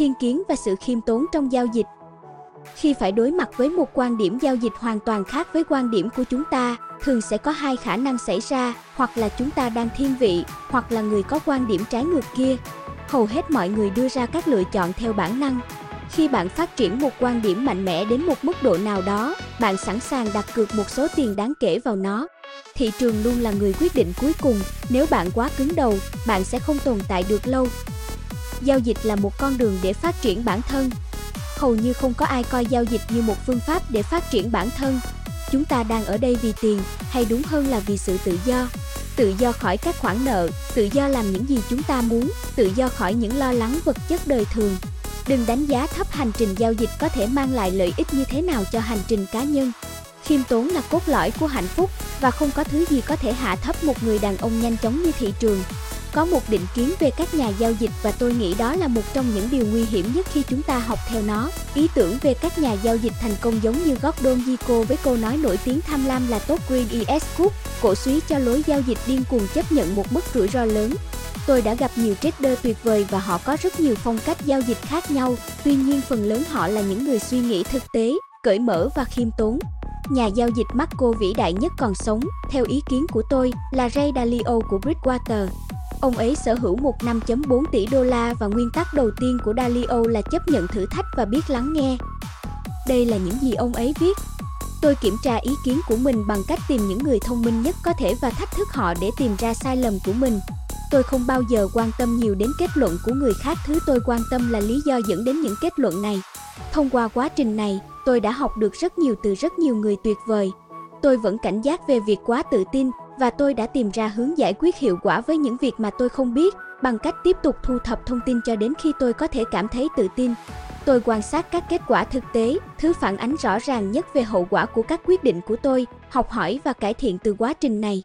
thiên kiến và sự khiêm tốn trong giao dịch. Khi phải đối mặt với một quan điểm giao dịch hoàn toàn khác với quan điểm của chúng ta, thường sẽ có hai khả năng xảy ra, hoặc là chúng ta đang thiên vị, hoặc là người có quan điểm trái ngược kia. Hầu hết mọi người đưa ra các lựa chọn theo bản năng. Khi bạn phát triển một quan điểm mạnh mẽ đến một mức độ nào đó, bạn sẵn sàng đặt cược một số tiền đáng kể vào nó. Thị trường luôn là người quyết định cuối cùng, nếu bạn quá cứng đầu, bạn sẽ không tồn tại được lâu. Giao dịch là một con đường để phát triển bản thân. Hầu như không có ai coi giao dịch như một phương pháp để phát triển bản thân. Chúng ta đang ở đây vì tiền, hay đúng hơn là vì sự tự do. Tự do khỏi các khoản nợ, tự do làm những gì chúng ta muốn, tự do khỏi những lo lắng vật chất đời thường. Đừng đánh giá thấp hành trình giao dịch có thể mang lại lợi ích như thế nào cho hành trình cá nhân. Khiêm tốn là cốt lõi của hạnh phúc và không có thứ gì có thể hạ thấp một người đàn ông nhanh chóng như thị trường. Có một định kiến về các nhà giao dịch và tôi nghĩ đó là một trong những điều nguy hiểm nhất khi chúng ta học theo nó. Ý tưởng về các nhà giao dịch thành công giống như Gordon Gekko với câu nói nổi tiếng tham lam là tốt Green ES Cook, cổ suý cho lối giao dịch điên cuồng chấp nhận một mức rủi ro lớn. Tôi đã gặp nhiều trader tuyệt vời và họ có rất nhiều phong cách giao dịch khác nhau, tuy nhiên phần lớn họ là những người suy nghĩ thực tế, cởi mở và khiêm tốn. Nhà giao dịch Marco vĩ đại nhất còn sống, theo ý kiến của tôi, là Ray Dalio của Bridgewater. Ông ấy sở hữu 1,5.4 tỷ đô la và nguyên tắc đầu tiên của Dalio là chấp nhận thử thách và biết lắng nghe. Đây là những gì ông ấy viết. Tôi kiểm tra ý kiến của mình bằng cách tìm những người thông minh nhất có thể và thách thức họ để tìm ra sai lầm của mình. Tôi không bao giờ quan tâm nhiều đến kết luận của người khác, thứ tôi quan tâm là lý do dẫn đến những kết luận này. Thông qua quá trình này, tôi đã học được rất nhiều từ rất nhiều người tuyệt vời. Tôi vẫn cảnh giác về việc quá tự tin và tôi đã tìm ra hướng giải quyết hiệu quả với những việc mà tôi không biết bằng cách tiếp tục thu thập thông tin cho đến khi tôi có thể cảm thấy tự tin. Tôi quan sát các kết quả thực tế, thứ phản ánh rõ ràng nhất về hậu quả của các quyết định của tôi, học hỏi và cải thiện từ quá trình này.